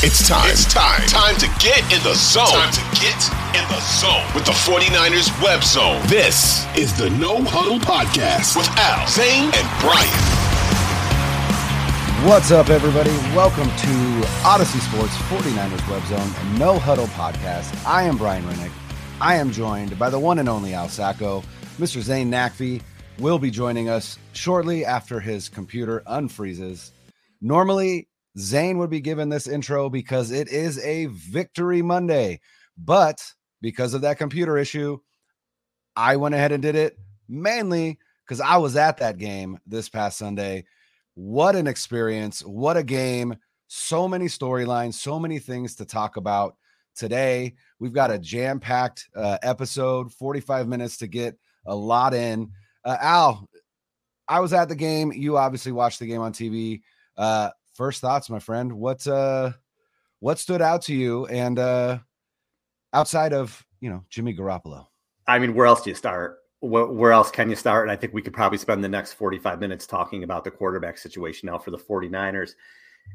It's time. It's time. Time to get in the zone. Time to get in the zone with the 49ers web zone. This is the No Huddle Podcast with Al, Zane, and Brian. What's up, everybody? Welcome to Audacy Sports 49ers Web Zone and No Huddle Podcast. I am Brian Rennick. I am joined by the one and only Al Sacco. Mr. Zane Nakfi will be joining us shortly after his computer unfreezes. Normally, Zane would be given this intro because it is a victory Monday. But because of that computer issue, I went ahead and did it mainly because I was at that game this past Sunday. What an experience. What a game. So many storylines, so many things to talk about today. We've got a jam packed uh, episode, 45 minutes to get a lot in. Uh, Al, I was at the game. You obviously watched the game on TV. Uh, first thoughts, my friend. What uh what stood out to you and uh outside of, you know, Jimmy Garoppolo? I mean, where else do you start? Where, where else can you start? And I think we could probably spend the next 45 minutes talking about the quarterback situation now for the 49ers.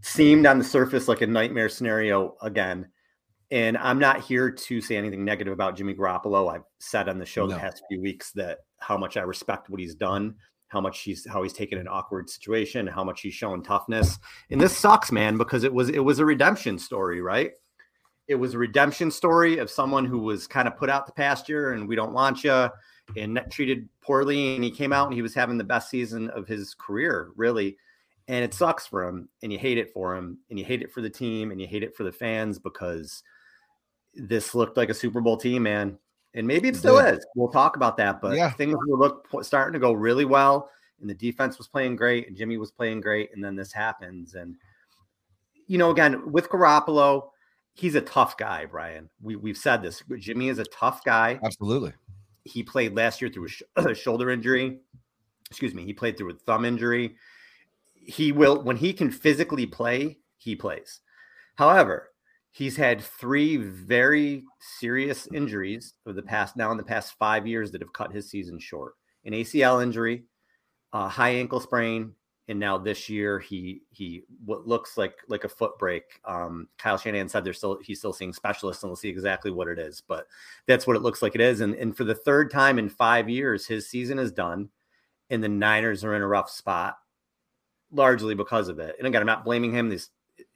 Seemed on the surface like a nightmare scenario again. And I'm not here to say anything negative about Jimmy Garoppolo. I've said on the show no. the past few weeks that how much I respect what he's done how much he's how he's taken an awkward situation, how much he's shown toughness. And this sucks, man, because it was it was a redemption story, right? It was a redemption story of someone who was kind of put out the pasture and we don't want you and treated poorly. And he came out and he was having the best season of his career, really. And it sucks for him, and you hate it for him, and you hate it for the team, and you hate it for the fans because this looked like a Super Bowl team, man and maybe it still is. We'll talk about that, but yeah. things were look starting to go really well, and the defense was playing great, and Jimmy was playing great, and then this happens, and you know, again with Garoppolo, he's a tough guy, Brian. We we've said this. Jimmy is a tough guy. Absolutely. He played last year through a, sh- a shoulder injury. Excuse me. He played through a thumb injury. He will when he can physically play, he plays. However, He's had three very serious injuries over the past now in the past five years that have cut his season short. An ACL injury, a high ankle sprain, and now this year he he what looks like like a foot break. Um, Kyle Shanahan said they're still he's still seeing specialists and we'll see exactly what it is, but that's what it looks like it is. And and for the third time in five years, his season is done, and the Niners are in a rough spot, largely because of it. And again, I'm not blaming him.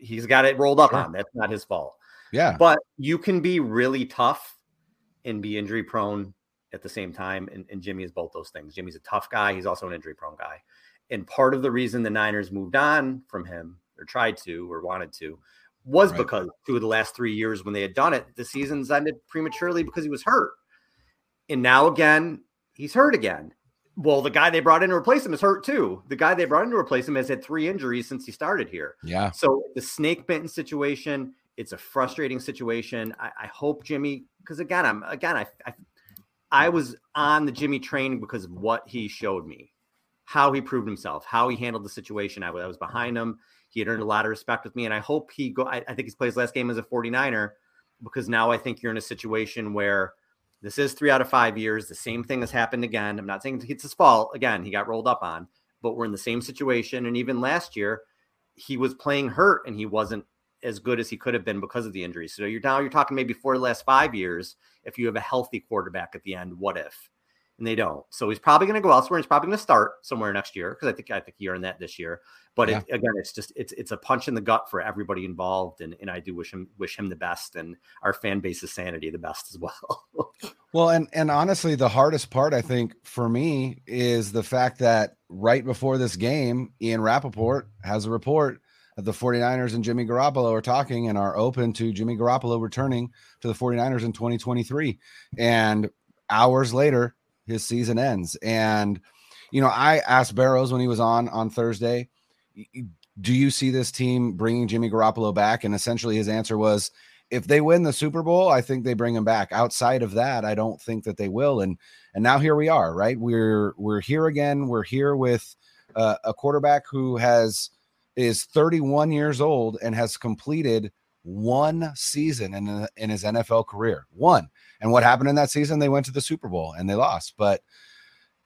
He's got it rolled up sure. on. That's not his fault. Yeah. But you can be really tough and be injury prone at the same time. And, and Jimmy is both those things. Jimmy's a tough guy. He's also an injury prone guy. And part of the reason the Niners moved on from him or tried to or wanted to was right. because two of the last three years when they had done it, the seasons ended prematurely because he was hurt. And now again, he's hurt again. Well, the guy they brought in to replace him is hurt too. The guy they brought in to replace him has had three injuries since he started here. Yeah. So the snake bitten situation, it's a frustrating situation. I, I hope Jimmy, because again, I'm again, I, I I was on the Jimmy train because of what he showed me, how he proved himself, how he handled the situation. I, I was behind him. He had earned a lot of respect with me, and I hope he go. I, I think he's played his last game as a 49er because now I think you're in a situation where this is three out of five years. The same thing has happened again. I'm not saying it's his fault. Again, he got rolled up on, but we're in the same situation. And even last year, he was playing hurt and he wasn't as good as he could have been because of the injury. So you're now you're talking maybe for the last five years. If you have a healthy quarterback at the end, what if? And they don't. So he's probably going to go elsewhere. He's probably going to start somewhere next year because I think I think he earned that this year. But yeah. it, again, it's just it's it's a punch in the gut for everybody involved, and and I do wish him wish him the best and our fan base's sanity the best as well. well, and and honestly, the hardest part I think for me is the fact that right before this game, Ian Rapoport has a report that the 49ers and Jimmy Garoppolo are talking and are open to Jimmy Garoppolo returning to the 49ers in 2023. And hours later, his season ends. And, you know, I asked Barrows when he was on on Thursday, do you see this team bringing Jimmy Garoppolo back? And essentially his answer was, if they win the Super Bowl, I think they bring him back. Outside of that, I don't think that they will. And and now here we are, right? We're we're here again. We're here with uh, a quarterback who has is 31 years old and has completed one season in, in his NFL career. One. And what happened in that season? They went to the Super Bowl and they lost. But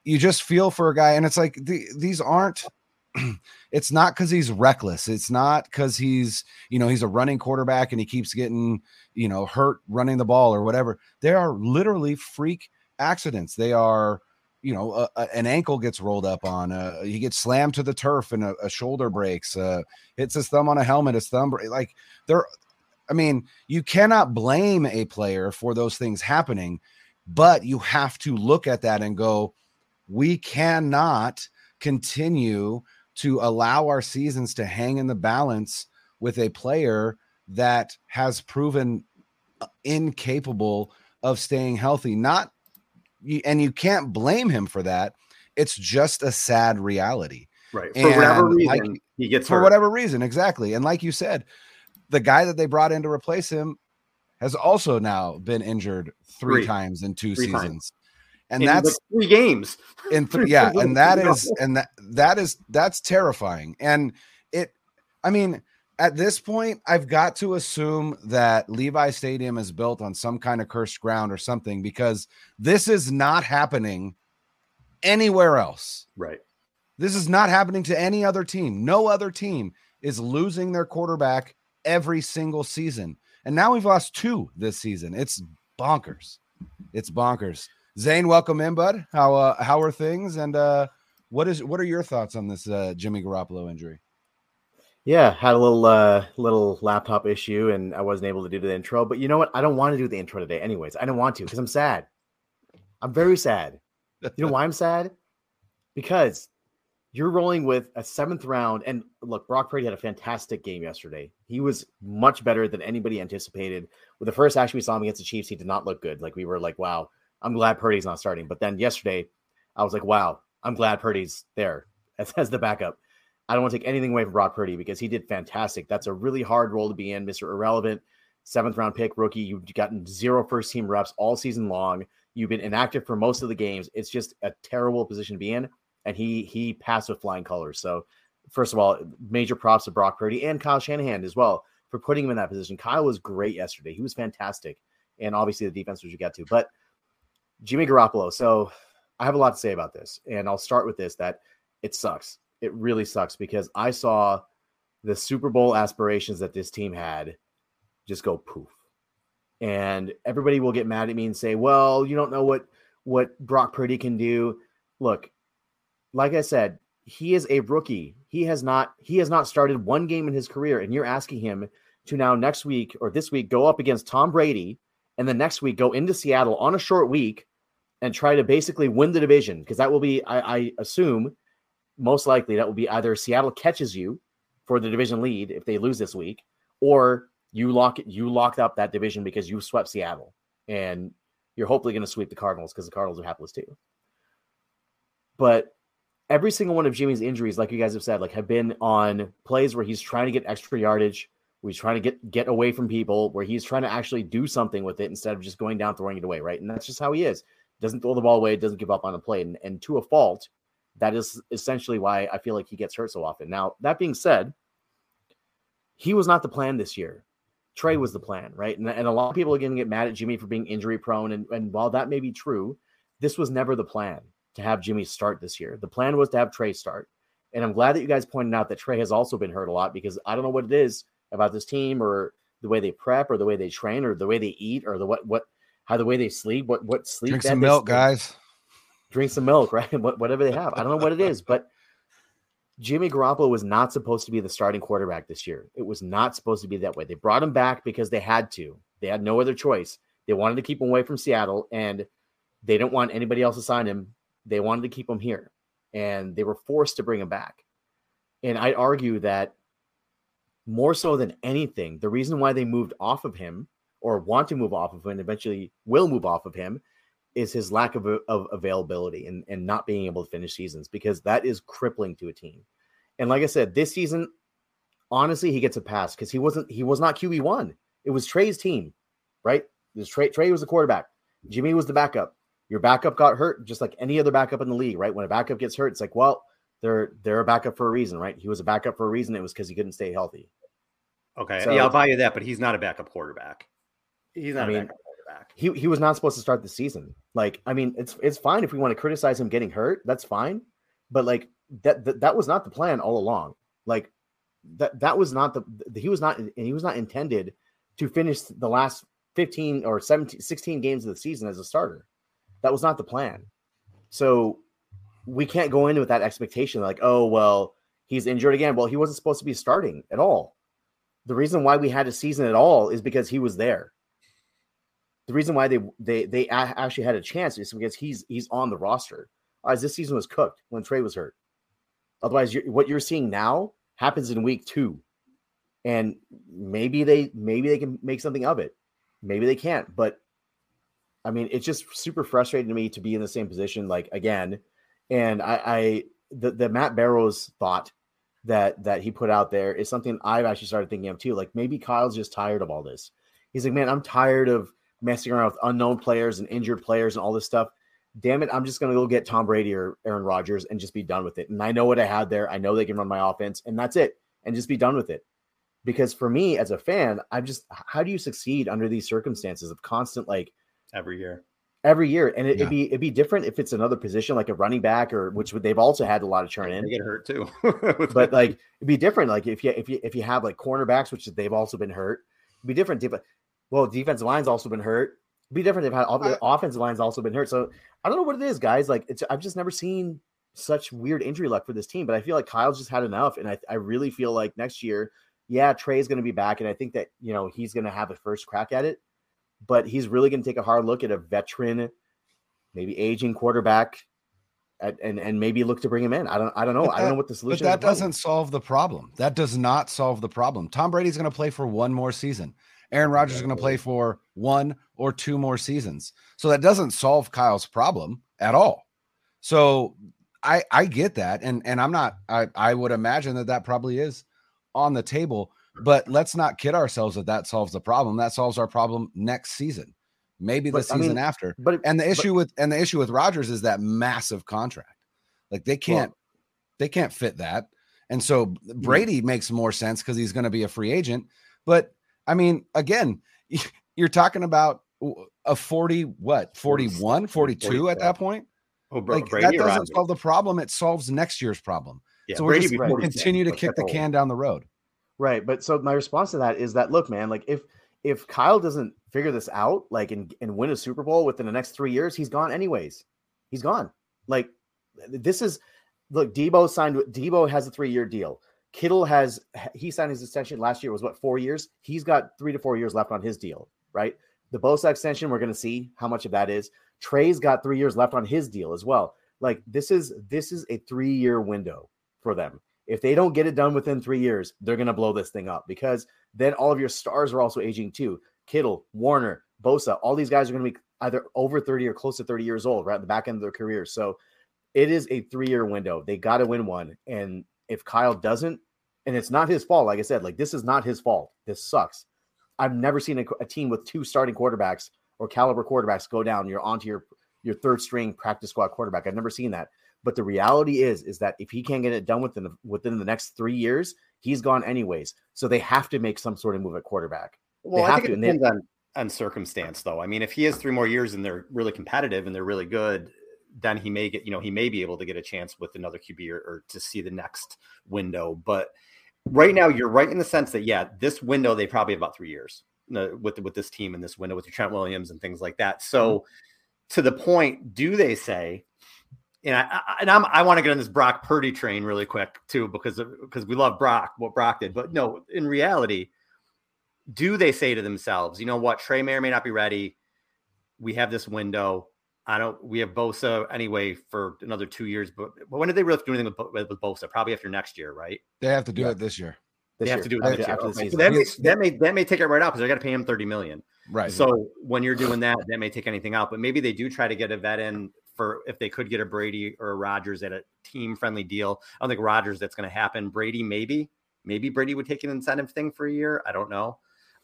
you just feel for a guy, and it's like the, these aren't it's not because he's reckless. It's not because he's, you know, he's a running quarterback and he keeps getting, you know, hurt running the ball or whatever. They are literally freak accidents. They are, you know, a, a, an ankle gets rolled up on, uh, he gets slammed to the turf and a, a shoulder breaks, uh, hits his thumb on a helmet, his thumb, like there. I mean, you cannot blame a player for those things happening, but you have to look at that and go, we cannot continue to allow our seasons to hang in the balance with a player that has proven uh, incapable of staying healthy. Not, and you can't blame him for that. It's just a sad reality. Right. For and whatever reason, like, he gets for hurt. whatever reason. Exactly. And like you said, the guy that they brought in to replace him has also now been injured three, three. times in two three seasons. Times and in that's three games. in three yeah and that is and that that is that's terrifying. And it i mean at this point i've got to assume that levi stadium is built on some kind of cursed ground or something because this is not happening anywhere else. Right. This is not happening to any other team. No other team is losing their quarterback every single season and now we've lost two this season it's bonkers it's bonkers Zane, welcome in, bud. How uh, how are things? And uh, what is what are your thoughts on this uh, Jimmy Garoppolo injury? Yeah, had a little uh, little laptop issue, and I wasn't able to do the intro. But you know what? I don't want to do the intro today, anyways. I don't want to because I'm sad. I'm very sad. You know why I'm sad? Because you're rolling with a seventh round. And look, Brock Purdy had a fantastic game yesterday. He was much better than anybody anticipated. With the first action we saw him against the Chiefs, he did not look good. Like we were like, wow, I'm glad Purdy's not starting. But then yesterday, I was like, wow, I'm glad Purdy's there as, as the backup. I don't want to take anything away from Brock Purdy because he did fantastic. That's a really hard role to be in, Mr. Irrelevant, seventh round pick rookie. You've gotten zero first team reps all season long. You've been inactive for most of the games. It's just a terrible position to be in. And he he passed with flying colors. So first of all, major props to Brock Purdy and Kyle Shanahan as well for putting him in that position. Kyle was great yesterday. He was fantastic. And obviously the defense, which you got to. But Jimmy Garoppolo. So I have a lot to say about this, and I'll start with this: that it sucks. It really sucks because I saw the Super Bowl aspirations that this team had just go poof, and everybody will get mad at me and say, "Well, you don't know what what Brock Purdy can do." Look, like I said, he is a rookie. He has not he has not started one game in his career, and you're asking him to now next week or this week go up against Tom Brady and then next week go into Seattle on a short week and try to basically win the division because that will be, I, I, assume, most likely that will be either Seattle catches you for the division lead if they lose this week, or you lock you locked up that division because you swept Seattle and you're hopefully going to sweep the Cardinals because the Cardinals are hapless too. But every single one of Jimmy's injuries, like you guys have said, like have been on plays where he's trying to get extra yardage, where he's trying to get get away from people, where he's trying to actually do something with it instead of just going down throwing it away, right? And that's just how he is. Doesn't throw the ball away, doesn't give up on the play, and, and to a fault, that is essentially why I feel like he gets hurt so often. Now, that being said, he was not the plan this year. Trey was the plan, right? And, and a lot of people are going to get mad at Jimmy for being injury prone. And, and while that may be true, this was never the plan to have Jimmy start this year. The plan was to have Trey start. And I'm glad that you guys pointed out that Trey has also been hurt a lot because I don't know what it is about this team or the way they prep or the way they train or the way they eat or the what what how the way they sleep what what sleep drink some milk guys. Drink some milk right? What, whatever they have. I don't know what it is but jimmy garoppolo was not supposed to be the starting quarterback this year. It was not supposed to be that way. They brought him back because they had to. They had no other choice. They wanted to keep him away from seattle and they didn't want anybody else to sign him they wanted to keep him here and they were forced to bring him back and i'd argue that more so than anything, the reason why they moved off of him or want to move off of him and eventually will move off of him is his lack of, of availability and, and not being able to finish seasons because that is crippling to a team. And like I said, this season, honestly, he gets a pass because he wasn't he was not QB one. It was Trey's team, right? This Trey Trey was the quarterback. Jimmy was the backup. Your backup got hurt just like any other backup in the league, right? When a backup gets hurt, it's like, well, they're they're a backup for a reason, right? He was a backup for a reason. It was because he couldn't stay healthy. Okay, so, yeah, I'll buy you that, but he's not a backup quarterback. He's not I mean, He he was not supposed to start the season. Like, I mean, it's it's fine if we want to criticize him getting hurt. That's fine. But like that, that that was not the plan all along. Like that that was not the he was not and he was not intended to finish the last 15 or 17 16 games of the season as a starter. That was not the plan. So we can't go in with that expectation like, oh well, he's injured again. Well, he wasn't supposed to be starting at all. The reason why we had a season at all is because he was there. The reason why they they they actually had a chance is because he's he's on the roster. As this season was cooked when Trey was hurt. Otherwise, you're, what you're seeing now happens in week two, and maybe they maybe they can make something of it. Maybe they can't, but I mean, it's just super frustrating to me to be in the same position, like again. And I, I the, the Matt Barrows thought that that he put out there is something I've actually started thinking of too. Like maybe Kyle's just tired of all this. He's like, man, I'm tired of messing around with unknown players and injured players and all this stuff. Damn it, I'm just gonna go get Tom Brady or Aaron Rodgers and just be done with it. And I know what I had there. I know they can run my offense, and that's it. And just be done with it. Because for me as a fan, I'm just how do you succeed under these circumstances of constant like every year every year, and it, would be it'd be different if it's another position like a running back or which they've also had a lot of churn in. They get hurt too, but like it'd be different. Like if you if you if you have like cornerbacks, which they've also been hurt, it'd be different. Well, defensive line's also been hurt. It'd be different if had all the offensive line's also been hurt. So I don't know what it is, guys. Like it's I've just never seen such weird injury luck for this team, but I feel like Kyle's just had enough, and I I really feel like next year, yeah, Trey's going to be back, and I think that you know he's going to have a first crack at it but he's really going to take a hard look at a veteran, maybe aging quarterback, at, and and maybe look to bring him in. I don't I don't know. That, I don't know what the solution. But that doesn't solve the problem. That does not solve the problem. Tom Brady's going to play for one more season. Aaron Rodgers is going to play for one or two more seasons. So that doesn't solve Kyle's problem at all. So I I get that, and and I'm not. I I would imagine that that probably is on the table. But let's not kid ourselves that that solves the problem. That solves our problem next season, maybe the but, season I mean, after. But and the issue but, with and the issue with Rodgers is that massive contract. Like they can't well, they can't fit that. And so mm-hmm. Brady yeah. makes more sense because he's going to be a free agent. But I mean, again, you're talking about a 40, what, 41, 42 at that point? Oh, bro, like, that doesn't solve the problem. It solves next year's problem. Yeah, so we're Brady just continue to kick the can down the road. Right. But so my response to that is that look, man, like if if Kyle doesn't figure this out, like and, and win a Super Bowl within the next three years, he's gone anyways. He's gone. Like this is look, Deebo signed Deebo has a three-year deal. Kittle has he signed his extension last year was what four years? He's got three to four years left on his deal, right? The Bosa extension, we're gonna see how much of that is. Trey's got three years left on his deal as well. Like this is this is a three-year window for them. If they don't get it done within three years, they're going to blow this thing up because then all of your stars are also aging too. Kittle, Warner, Bosa, all these guys are going to be either over 30 or close to 30 years old, right at the back end of their careers. So it is a three year window. They got to win one. And if Kyle doesn't, and it's not his fault, like I said, like this is not his fault. This sucks. I've never seen a, a team with two starting quarterbacks or caliber quarterbacks go down. You're onto your your third string practice squad quarterback. I've never seen that. But the reality is, is that if he can't get it done within the, within the next three years, he's gone anyways. So they have to make some sort of move at quarterback. Well, they I think to, it depends they, on, on circumstance, though. I mean, if he has three more years and they're really competitive and they're really good, then he may get, you know, he may be able to get a chance with another QB or, or to see the next window. But right now, you're right in the sense that, yeah, this window they probably have about three years uh, with with this team in this window with your Trent Williams and things like that. So, mm-hmm. to the point, do they say? And I, and I'm, I want to get on this Brock Purdy train really quick too, because because we love Brock, what Brock did. But no, in reality, do they say to themselves, you know what, Trey may or may not be ready. We have this window. I don't. We have Bosa anyway for another two years. But, but when did they really do anything with, with Bosa? Probably after next year, right? They have to do yeah. it this year. This they year. have to do it after, after the season. So that, may, that may that may take it right out because they got to pay him thirty million. Right. So when you're doing that, that may take anything out. But maybe they do try to get a vet in for if they could get a Brady or a Rodgers at a team friendly deal. I don't think Rodgers that's going to happen. Brady maybe, maybe Brady would take an incentive thing for a year. I don't know.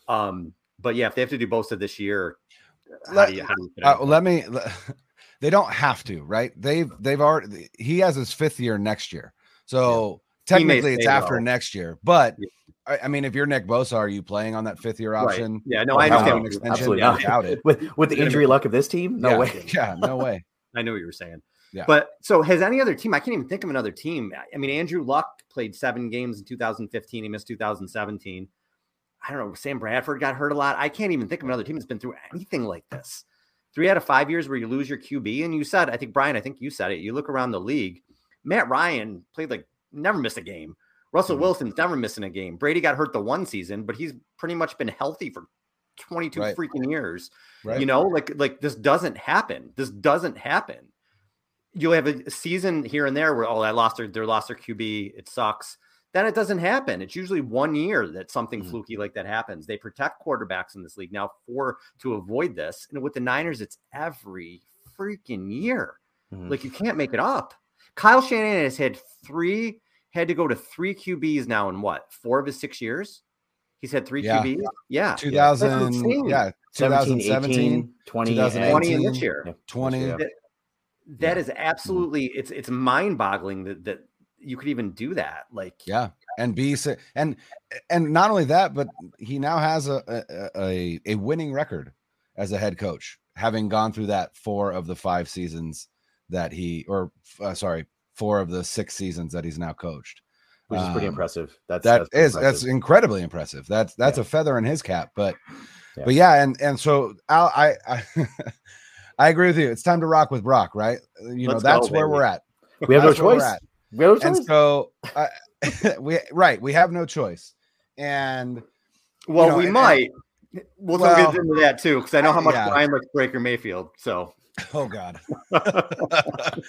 Um, but yeah, if they have to do both of this year, let, you, uh, let me. Let, they don't have to, right? They've they've already. He has his fifth year next year, so yeah. technically it's after well. next year. But yeah. I, I, mean, if you're Nick Bosa, are you playing on that fifth year option? Right. Yeah, no, I understand. Extension? Absolutely not. It. with with the injury luck of this team, no yeah. way. Yeah, no way. I knew what you were saying. Yeah. But so has any other team? I can't even think of another team. I mean, Andrew Luck played seven games in 2015. He missed 2017. I don't know. Sam Bradford got hurt a lot. I can't even think of another team that's been through anything like this. Three out of five years where you lose your QB. And you said, I think, Brian, I think you said it. You look around the league, Matt Ryan played like never missed a game. Russell Mhm. Wilson's never missing a game. Brady got hurt the one season, but he's pretty much been healthy for 22 Right. freaking years. Right. You know, like like this doesn't happen. This doesn't happen. You'll have a season here and there where oh, I lost their they lost their QB. It sucks. Then it doesn't happen. It's usually one year that something Mhm. fluky like that happens. They protect quarterbacks in this league now for to avoid this. And with the Niners, it's every freaking year. Mhm. Like you can't make it up. Kyle Shanahan has had three, had to go to three QBs now in what four of his six years. He's had three Yeah. QBs. Yeah, 2000, yeah, 2017, 18, 20, 2018, 20 in 18, this year. 20. Yeah. That Yeah. is absolutely it's it's mind boggling that that you could even do that. Like Yeah, and be sa- and and not only that, but he now has a a, a a winning record as a head coach, having gone through that four of the five seasons that he, or uh, sorry, four of the six seasons that he's now coached. Which is pretty Um, impressive. That's That that's pretty is that's incredibly impressive. That's that's Yeah. a feather in his cap. But Yeah. but yeah, and and so Al, I I, I agree with you. It's time to rock with Brock, right? You know Let's go, that's where baby. we're at. we have no That's where we're choice. We have no And choice. so uh, we right, we have no choice. And well, know, we and- might. We'll, Well, get into that too because I know how much yeah. Brian likes Baker Mayfield. So oh god.